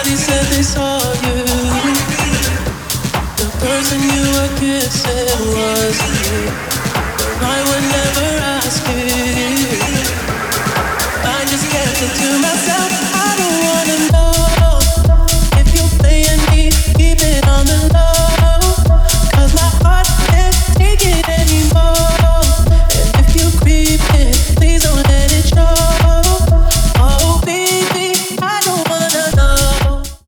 Somebody said they saw you. The person you were kissing was you. I would never ask you. I just kept it to myself.